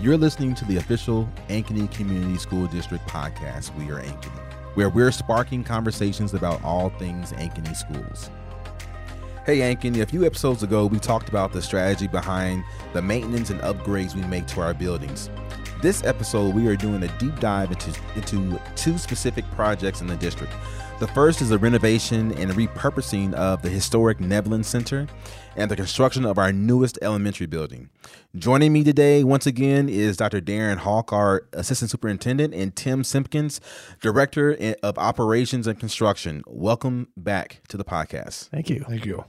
You're listening to the official Ankeny Community School District podcast, We Are Ankeny, where we're sparking conversations about all things Ankeny schools. Hey, Ankeny, a few episodes ago, we talked about the strategy behind the maintenance and upgrades we make to our buildings. This episode, we are doing a deep dive into, into two specific projects in the district. The first is the renovation and repurposing of the historic Neveln Center and the construction of our newest elementary building. Joining me today, once again, is Dr. Darren Hawk, our Assistant Superintendent, and Tim Simpkins, Director of Operations and Construction. Welcome back to the podcast. Thank you. Thank you.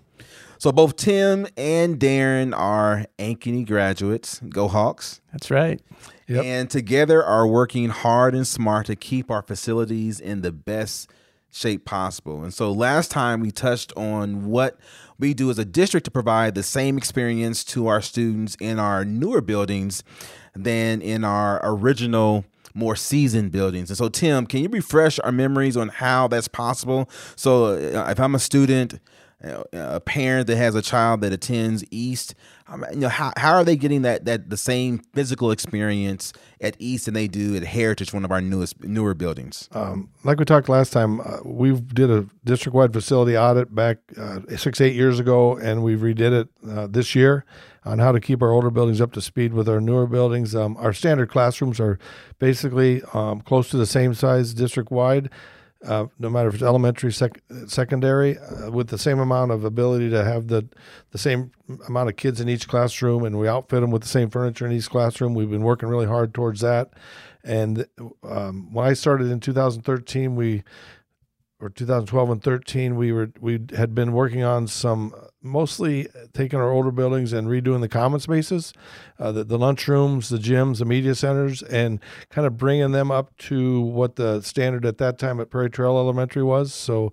So both Tim and Darren are Ankeny graduates. Go Hawks. That's right. Yep. And together are working hard and smart to keep our facilities in the best shape possible. And so last time we touched on what we do as a district to provide the same experience to our students in our newer buildings than in our original more seasoned buildings. And so Tim, can you refresh our memories on how that's possible? So uh, if I'm a student a parent that has a child that attends East, you know, how, how are they getting that that the same physical experience at East than they do at Heritage, one of our newest newer buildings? Um, like we talked last time, uh, we did a district wide facility audit back uh, six eight years ago, and we redid it uh, this year on how to keep our older buildings up to speed with our newer buildings. Um, our standard classrooms are basically um, close to the same size district wide uh, no matter if it's elementary, sec- secondary, uh, with the same amount of ability to have the the same amount of kids in each classroom, and we outfit them with the same furniture in each classroom. We've been working really hard towards that. And um, when I started in 2013, we or 2012 and 13 we were we had been working on some mostly taking our older buildings and redoing the common spaces uh, the, the lunchrooms the gyms the media centers and kind of bringing them up to what the standard at that time at prairie trail elementary was so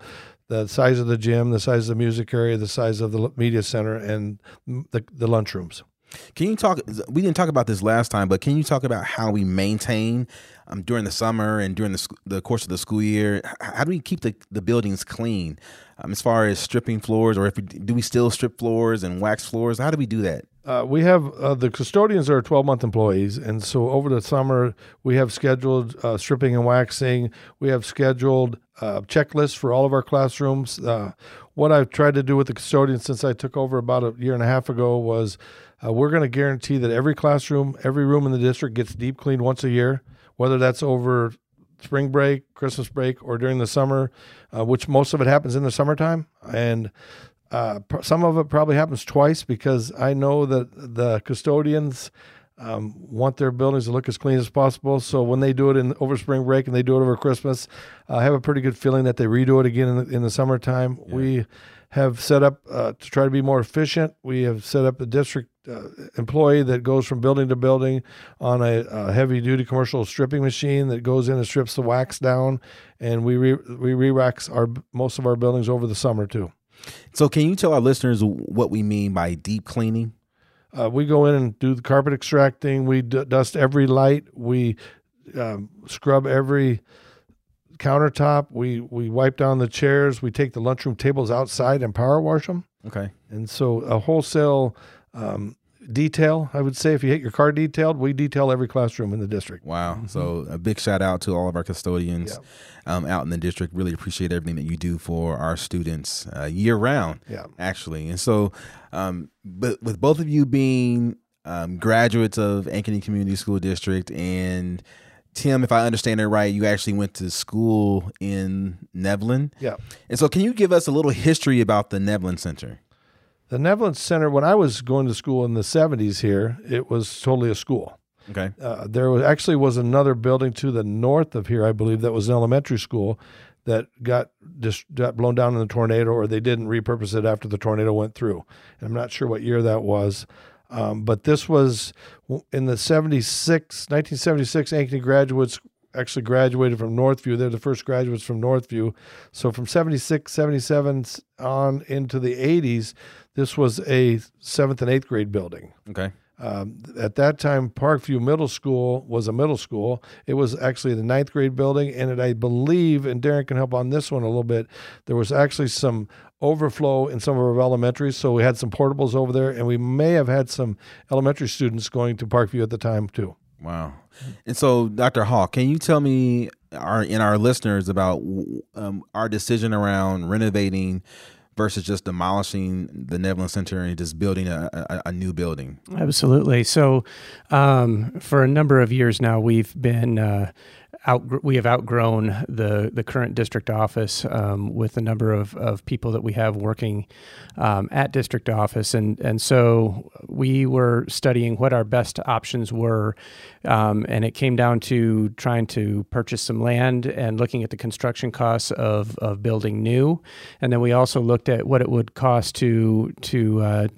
the size of the gym the size of the music area the size of the media center and the, the lunchrooms can you talk? We didn't talk about this last time, but can you talk about how we maintain um, during the summer and during the, the course of the school year? How do we keep the, the buildings clean um, as far as stripping floors, or if we, do we still strip floors and wax floors? How do we do that? Uh, we have uh, the custodians are 12 month employees, and so over the summer we have scheduled uh, stripping and waxing. We have scheduled uh, checklists for all of our classrooms. Uh, what I've tried to do with the custodians since I took over about a year and a half ago was uh, we're going to guarantee that every classroom, every room in the district gets deep cleaned once a year, whether that's over spring break, Christmas break, or during the summer, uh, which most of it happens in the summertime. And uh, pr- some of it probably happens twice because I know that the custodians um, want their buildings to look as clean as possible. So when they do it in over spring break and they do it over Christmas, I have a pretty good feeling that they redo it again in the, in the summertime. Yeah. We have set up uh, to try to be more efficient. We have set up a district uh, employee that goes from building to building on a, a, heavy duty commercial stripping machine that goes in and strips the wax down, and we re, we re-wax our most of our buildings over the summer too. So, can you tell our listeners what we mean by deep cleaning? Uh, we go in and do the carpet extracting. We d- dust every light. We um, scrub every countertop. We we wipe down the chairs. We take the lunchroom tables outside and power wash them. Okay. And so a wholesale um, detail, I would say, if you hit your car detailed, we detail every classroom in the district. Wow. Mm-hmm. So a big shout out to all of our custodians yeah. um, out in the district. Really appreciate everything that you do for our students uh, year round, yeah. actually. And so, um, but with both of you being um, graduates of Ankeny Community School District and Tim, if I understand it right, you actually went to school in Neveln. Yeah. And so, can you give us a little history about the Neveln Center? The Neveln Center, when I was going to school in the 70s here, it was totally a school. Okay. Uh, there was actually was another building to the north of here, I believe, that was an elementary school that got just got blown down in the tornado, or they didn't repurpose it after the tornado went through. And I'm not sure what year that was. Um, but this was in the 76, 1976, Ankeny graduates actually graduated from Northview. They're the first graduates from Northview. So from 76, 77 on into the 80s, this was a seventh and eighth grade building. Okay. Um, at that time, Parkview Middle School was a middle school. It was actually the ninth grade building, and it, I believe, and Darren can help on this one a little bit. There was actually some overflow in some of our elementaries, so we had some portables over there, and we may have had some elementary students going to Parkview at the time too. Wow. And so, Dr. Hall, can you tell me, our in our listeners, about um, our decision around renovating versus just demolishing the Neveln Center and just building a, a, a new building? Absolutely. So, um, for a number of years now, we've been uh, out, we have outgrown the the current district office um, with the number of, of people that we have working um, at district office, and and so we were studying what our best options were, um, and it came down to trying to purchase some land and looking at the construction costs of of building new, and then we also looked at what it would cost to to uh,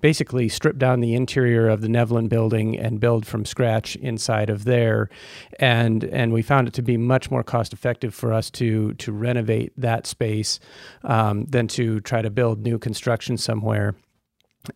basically strip down the interior of the Neveln building and build from scratch inside of there, and and we found it to be much more cost effective for us to to renovate that space um, than to try to build new construction somewhere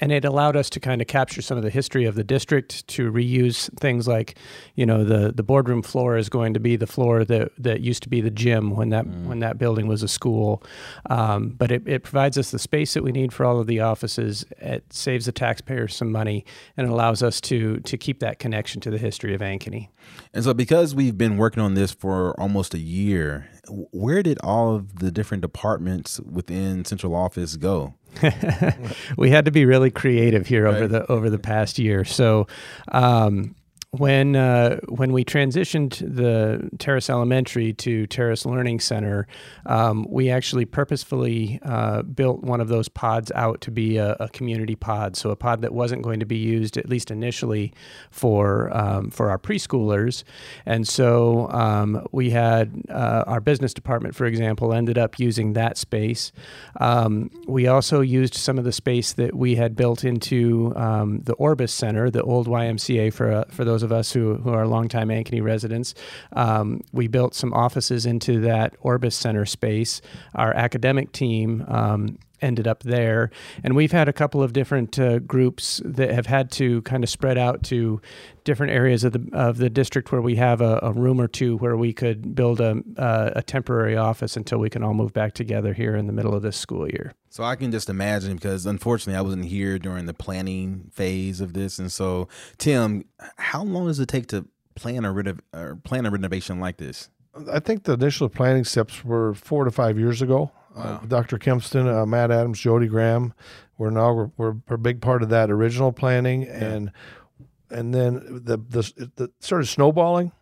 and it allowed us to kind of capture some of the history of the district to reuse things like you know the the boardroom floor is going to be the floor that that used to be the gym when that mm. when that building was a school. Um, but it, it provides us the space that we need for all of the offices. It saves the taxpayers some money and allows us to to keep that connection to the history of ankeny. And so because we've been working on this for almost a year where did all of the different departments within central office go we had to be really creative here right. over the over the past year. So, um, when uh, when we transitioned the Terrace Elementary to Terrace Learning Center, um, we actually purposefully uh, built one of those pods out to be a, a, community pod. So a pod that wasn't going to be used at least initially for um, for our preschoolers, and so um, we had uh, our business department, for example, ended up using that space. Um, we also used some of the space that we had built into um, the Orbis Center, the old YMCA for uh, for those those of us who, who are longtime Ankeny residents, um, we built some offices into that Orbis Center space. Our academic team um, ended up there. And we've had a couple of different uh, groups that have had to kind of spread out to different areas of the of the district where we have a, a room or two where we could build a, a, a temporary office until we can all move back together here in the middle of this school year. So I can just imagine because unfortunately I wasn't here during the planning phase of this, and so Tim, how long does it take to plan a renov- or plan a renovation like this? I think the initial planning steps were four to five years ago. Wow. Uh, Dr. Kimpston, uh, Matt Adams, Jody Graham, we're now we're, we're, a big part of that original planning, yeah. and and then the, the the sort of snowballing.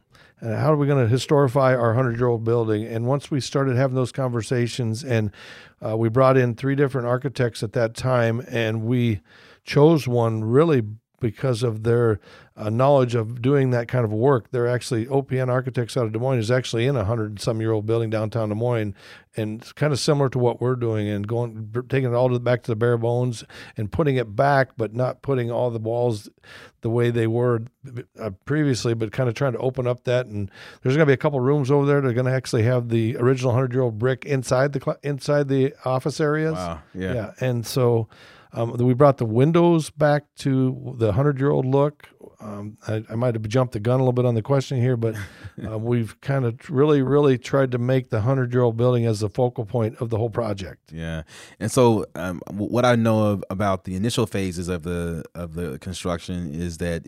And how are we going to historify our hundred year old building? And once we started having those conversations, and uh, we brought in three different architects at that time, and we chose one really because of their uh, knowledge of doing that kind of work. They're actually OPN Architects out of Des Moines is actually in a hundred some year old building downtown Des Moines, and it's kind of similar to what we're doing and going taking it all to, back to the bare bones and putting it back, but not putting all the walls the way they were uh, previously, but kind of trying to open up that. And there's going to be a couple rooms over there. They're going to actually have the original hundred year old brick inside the inside the office areas. Wow. Yeah. Yeah. And so. Um, we brought the windows back to the hundred year old look. Um, I, I, might have jumped the gun a little bit on the question here, but uh, we've kind of really, really tried to make the hundred year old building as the focal point of the whole project. Yeah, and so um, what I know of about the initial phases of the of the construction is that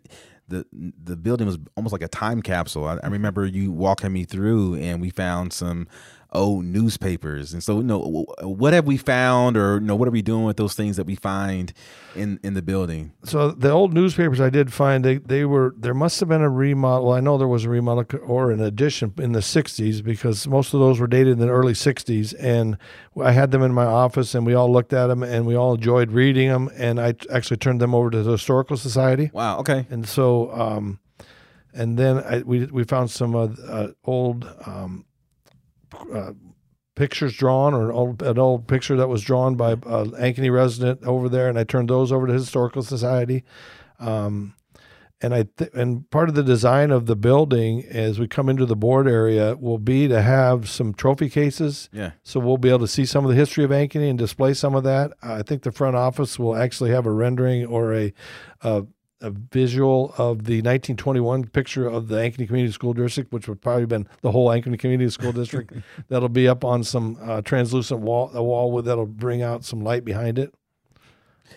the the building was almost like a time capsule. I, I remember you walking me through, and we found some old newspapers. And so, you know, what have we found, or you know, what are we doing with those things that we find in in the building? So the old newspapers I did find they they were there must have been a remodel. I know there was a remodel or an addition in the '60s because most of those were dated in the early '60s, and I had them in my office, and we all looked at them, and we all enjoyed reading them, and I actually turned them over to the historical society. Wow. Okay. And so. Um, and then I, we we found some uh, uh, old um, uh, pictures drawn or an old, an old picture that was drawn by a Ankeny resident over there, and I turned those over to Historical Society. Um, and I th- and part of the design of the building as we come into the board area will be to have some trophy cases. Yeah. So we'll be able to see some of the history of Ankeny and display some of that. I think the front office will actually have a rendering or a, a a visual of the 1921 picture of the Ankeny Community School District, which would probably have been the whole Ankeny Community School District. that'll be up on some uh, translucent wall, a wall with that'll bring out some light behind it.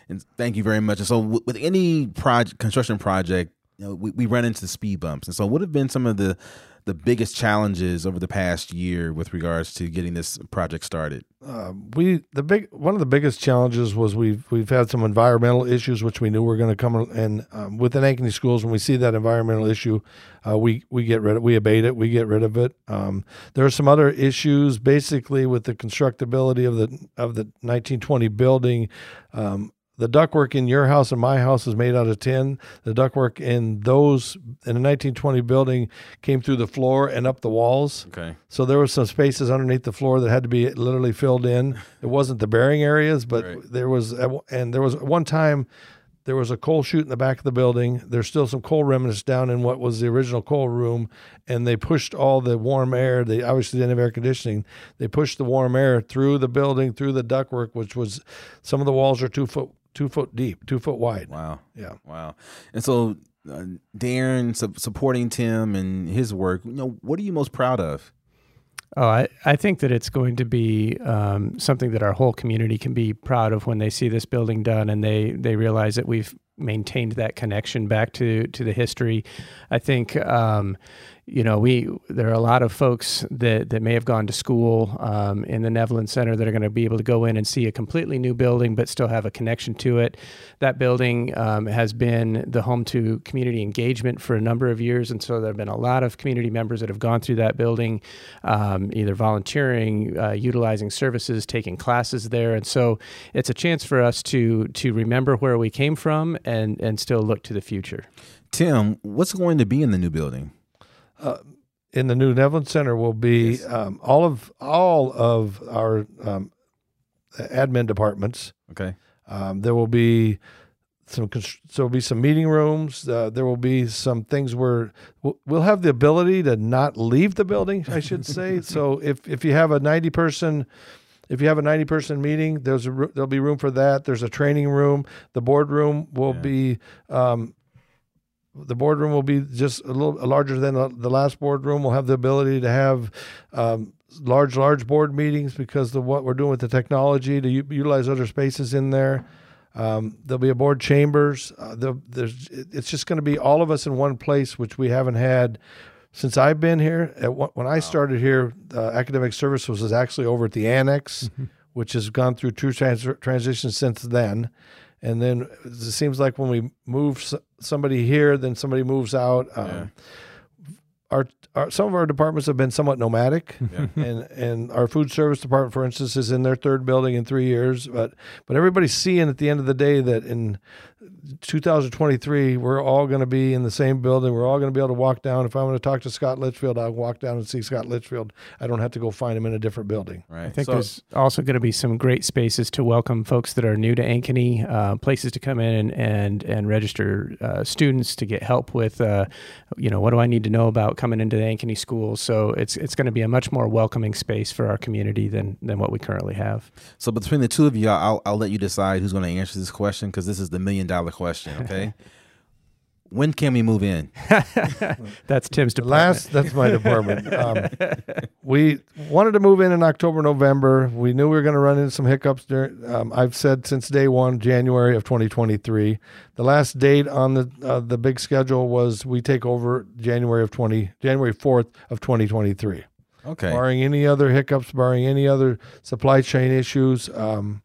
And thank you very much. And so, with any project, construction project, you know, we, we run into speed bumps. And so, what have been some of the the biggest challenges over the past year with regards to getting this project started? Uh, we the big one of the biggest challenges was we've we've had some environmental issues which we knew were going to come and um, within Ankeny schools when we see that environmental issue uh, we we get rid of we abate it we get rid of it um, there are some other issues basically with the constructability of the of the 1920 building um, the ductwork in your house and my house is made out of tin. The ductwork in those in the 1920 building came through the floor and up the walls. Okay. So there were some spaces underneath the floor that had to be literally filled in. It wasn't the bearing areas, but Right. there was and there was one time there was a coal chute in the back of the building. There's still some coal remnants down in what was the original coal room, and they pushed all the warm air. They obviously didn't have air conditioning. They pushed the warm air through the building, through the ductwork, which was some of the walls are two foot two foot deep, two foot wide. Wow. Yeah. Wow. And so, uh, Darren su- supporting Tim and his work, you know, what are you most proud of? Oh, I, I think that it's going to be um, something that our whole community can be proud of when they see this building done and they, they realize that we've maintained that connection back to, to the history. I think, um, you know, we there are a lot of folks that, that may have gone to school um, in the Neveln Center that are going to be able to go in and see a completely new building, but still have a connection to it. That building um, has been the home to community engagement for a number of years, and so there have been a lot of community members that have gone through that building, um, either volunteering, uh, utilizing services, taking classes there, and so it's a chance for us to to remember where we came from and and still look to the future. Tim, what's going to be in the new building? In the new Neveln Center will be Yes. um, all of all of our um, admin departments. Okay. Um, there will be some so there'll be some meeting rooms. Uh, there will be some things where we'll, we'll have the ability to not leave the building. I should say. so if if you have a ninety person. If you have a 90 person meeting, there's a, there'll be room for that. There's a training room. The boardroom will Yeah. be um, the boardroom will be just a little larger than the- last boardroom. We'll have the ability to have um, large, large board meetings because of what we're doing with the technology to u- utilize other spaces in there. Um, there'll be a board chambers. Uh, the, there's, it's just going to be all of us in one place, which we haven't had since I've been here. At, when I started here, uh, academic services was actually over at the annex, which has gone through two trans- transitions since then. And then it seems like when we move somebody here, then somebody moves out. Um, our, our some of our departments have been somewhat nomadic, Yeah. and and our food service department, for instance, is in their third building in three years. But but everybody's seeing at the end of the day that in 2023 we're all going to be in the same building. We're all going to be able to walk down. If I want to talk to Scott Litchfield, I'll walk down and see Scott Litchfield. I don't have to go find him in a different building. Right. I think So- there's also going to be some great spaces to welcome folks that are new to Ankeny, uh, places to come in and and, and register uh, students to get help with, uh, you know, what do I need to know about coming into the Ankeny schools. So it's it's going to be a much more welcoming space for our community than than what we currently have. So between the two of you, I'll, I'll let you decide who's going to answer this question because this is the million dollar question. Okay. when can we move in? That's Tim's department. last, that's my department. Um, we wanted to move in in October, November. We knew we were going to run into some hiccups. During, um, I've said since day one, January of 2023. The last date on the uh, the big schedule was we take over January of 20 January 4th of 2023. Okay. Barring any other hiccups, barring any other supply chain issues, um,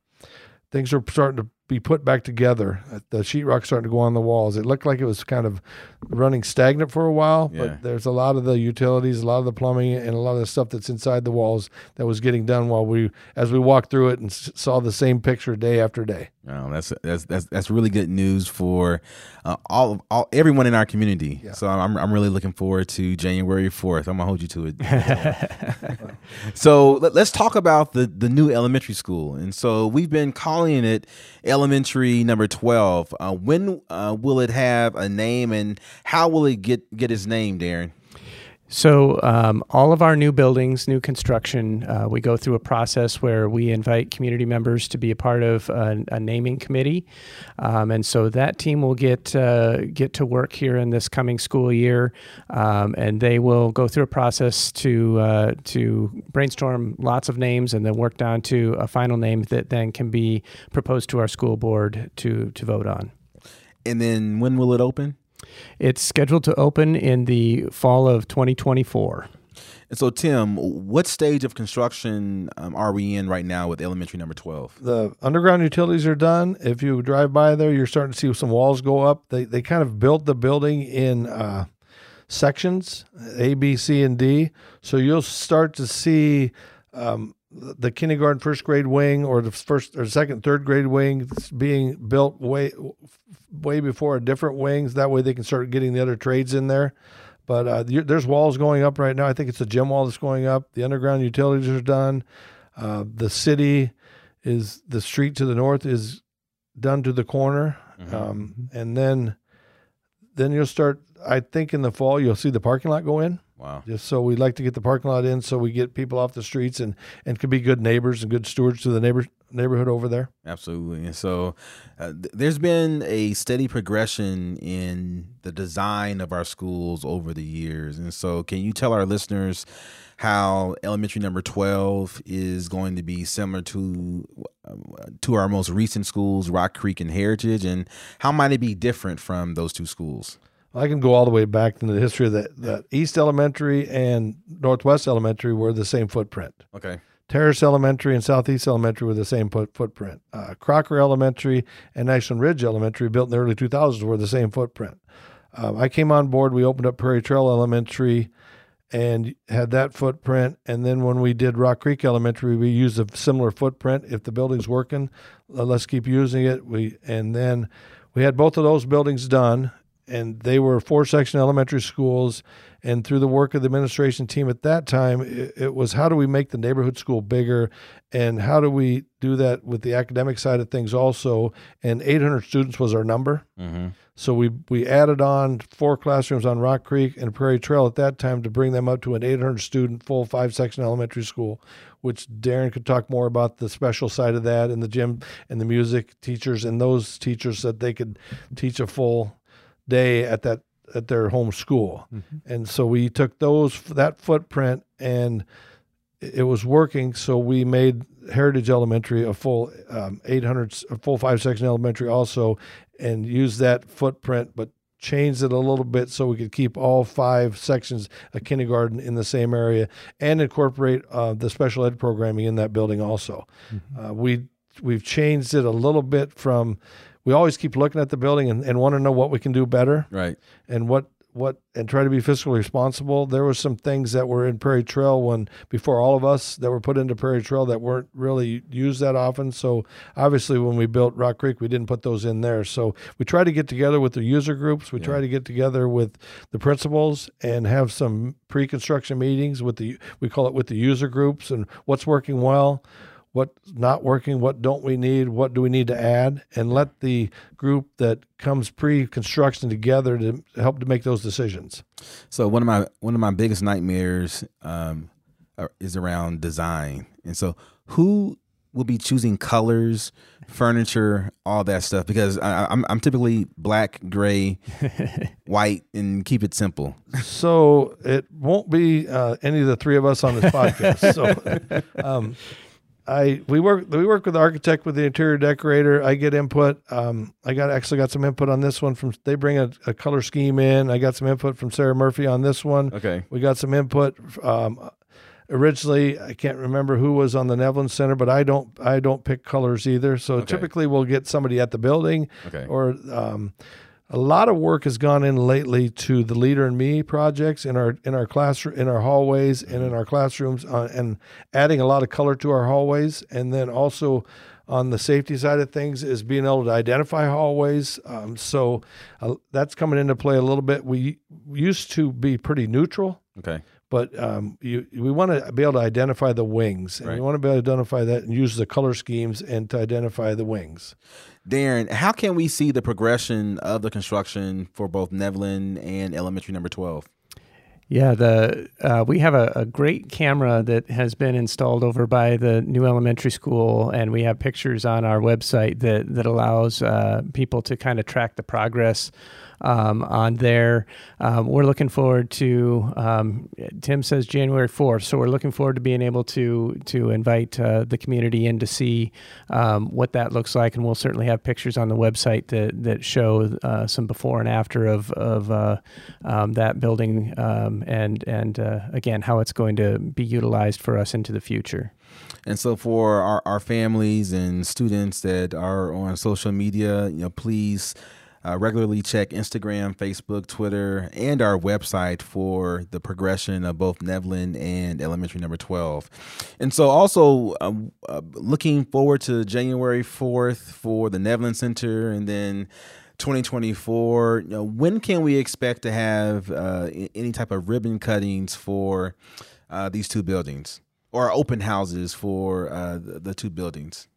things are starting to be put back together. Uh, the sheetrock starting to go on the walls. It looked like it was kind of running stagnant for a while, Yeah. but there's a lot of the utilities, a lot of the plumbing, and a lot of the stuff that's inside the walls that was getting done while we, as we walked through it and s- saw the same picture day after day. Oh, that's that's that's that's really good news for uh, all all everyone in our community. Yeah. So I'm I'm really looking forward to January fourth. I'm gonna hold you to it. so let, us talk about the the new elementary school. And so we've been calling it elementary number twelve. Uh, when uh, will it have a name, and how will it get get its name, Darren? So, um, all of our new buildings, new construction, uh, we go through a process where we invite community members to be a part of a, a naming committee, um, and so that team will get uh, get to work here in this coming school year, um, and they will go through a process to uh, to brainstorm lots of names and then work down to a final name that then can be proposed to our school board to to vote on. And then when will it open? It's scheduled to open in the fall of 2024. And so, Tim, what stage of construction um, are we in right now with elementary number 12? The underground utilities are done. If you drive by there, you're starting to see some walls go up. They, they kind of built the building in uh, sections A, B, C, and D. So you'll start to see um, the kindergarten, first grade wing, or the first or second, third grade wing being built way way before different wings. That way they can start getting the other trades in there. But uh, there's walls going up right now. I think it's a gym wall that's going up. The underground utilities are done. Uh, the city is the street to the north is done to the corner, mm-hmm. um, and then then you'll start. I think in the fall you'll see the parking lot go in. Wow! Just so we like to get the parking lot in, so we get people off the streets and and can be good neighbors and good stewards to the neighbor neighborhood over there. Absolutely. And so uh, th- there's been a steady progression in the design of our schools over the years. And so, can you tell our listeners how elementary number 12 is going to be similar to uh, to our most recent schools, Rock Creek and Heritage, and how might it be different from those two schools? I can go all the way back into the history of that. That East Elementary and Northwest Elementary were the same footprint. Okay. Terrace Elementary and Southeast Elementary were the same put, footprint. Uh, Crocker Elementary and Ashland Ridge Elementary, built in the early 2000s, were the same footprint. Uh, I came on board. We opened up Prairie Trail Elementary and had that footprint. And then when we did Rock Creek Elementary, we used a similar footprint. If the building's working, let's keep using it. We and then we had both of those buildings done, and they were four section elementary schools and through the work of the administration team at that time, it, it, was how do we make the neighborhood school bigger and how do we do that with the academic side of things also? And 800 students was our number. Mm-hmm. So we, we added on four classrooms on Rock Creek and Prairie Trail at that time to bring them up to an 800 student full five section elementary school, which Darren could talk more about the special side of that and the gym and the music teachers and those teachers that they could teach a full day at that at their home school. Mm-hmm. And so we took those that footprint and it was working. So we made Heritage Elementary a full um, 800, a full five section elementary also, and used that footprint, but changed it a little bit so we could keep all five sections of kindergarten in the same area and incorporate uh, the special ed programming in that building also. Mm-hmm. Uh, we we've changed it a little bit from we always keep looking at the building and, and want to know what we can do better. Right. And what what and try to be fiscally responsible. There were some things that were in Prairie Trail when before all of us that were put into Prairie Trail that weren't really used that often. So obviously when we built Rock Creek, we didn't put those in there. So we try to get together with the user groups. We yeah. try to get together with the principals and have some pre-construction meetings with the we call it with the user groups and what's working well what's not working, what don't we need, what do we need to add, and let the group that comes pre-construction together to help to make those decisions. So one of my one of my biggest nightmares um, is around design, and so who will be choosing colors, furniture, all that stuff because I, am I'm, I'm typically black, gray, white, and keep it simple. So it won't be uh, any of the three of us on this podcast. so um, I we work we work with the architect with the interior decorator. I get input. Um, I got actually got some input on this one from. They bring a, a, color scheme in. I got some input from Sarah Murphy on this one. Okay, we got some input. Um, originally, I can't remember who was on the Neveln Center, but I don't I don't pick colors either. So okay. typically, we'll get somebody at the building. Okay. or. Um, a lot of work has gone in lately to the Leader in Me projects in our in our classroom in our hallways and in our classrooms uh, and adding a lot of color to our hallways. And then also on the safety side of things is being able to identify hallways. Um, so uh, that's coming into play a little bit. We used to be pretty neutral okay. but um, you, we want to be able to identify the wings, and right. we want to be able to identify that and use the color schemes and to identify the wings. Darren, how can we see the progression of the construction for both Neveln and elementary number 12? Yeah, the uh, we have a, a, great camera that has been installed over by the new elementary school, and we have pictures on our website that that allows uh, people to kind of track the progress um, on there. Um, we're looking forward to. Um, Tim says January fourth, so we're looking forward to being able to to invite uh, the community in to see um, what that looks like, and we'll certainly have pictures on the website that that show uh, some before and after of of uh, um, that building, and and uh, again how it's going to be utilized for us into the future. And so, for our, our families and students that are on social media, you know, please uh, regularly check Instagram, Facebook, Twitter, and our website for the progression of both Neveln and elementary number 12. And so, also um, uh, looking forward to January 4th for the Neveln Center and then 2024. You know, when can we expect to have uh, any type of ribbon cuttings for uh, these two buildings or open houses for uh, the, the two buildings?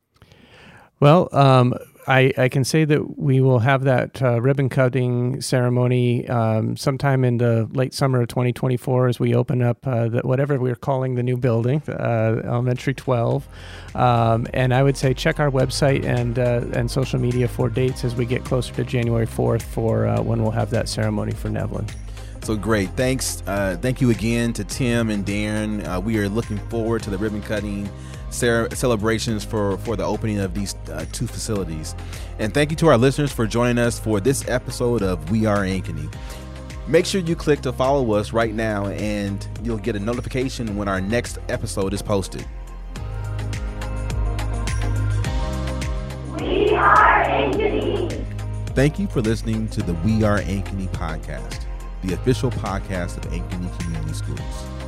Well, um, I, I can say that we will have that uh, ribbon cutting ceremony um, sometime in the late summer of 2024 as we open up uh, the, whatever we're calling the new building, uh, Elementary 12. Um, and I would say check our website and uh, and social media for dates as we get closer to January 4th for uh, when we'll have that ceremony for Neveln. So great. Thanks. Uh, thank you again to Tim and Darren. we are looking forward to the ribbon cutting celebrations for, for the opening of these uh, two facilities. And thank you to our listeners for joining us for this episode of We Are Ankeny. Make sure you click to follow us right now, and you'll get a notification when our next episode is posted. We Are Ankeny. Thank you for listening to the We Are Ankeny podcast, the official podcast of Ankeny Community Schools.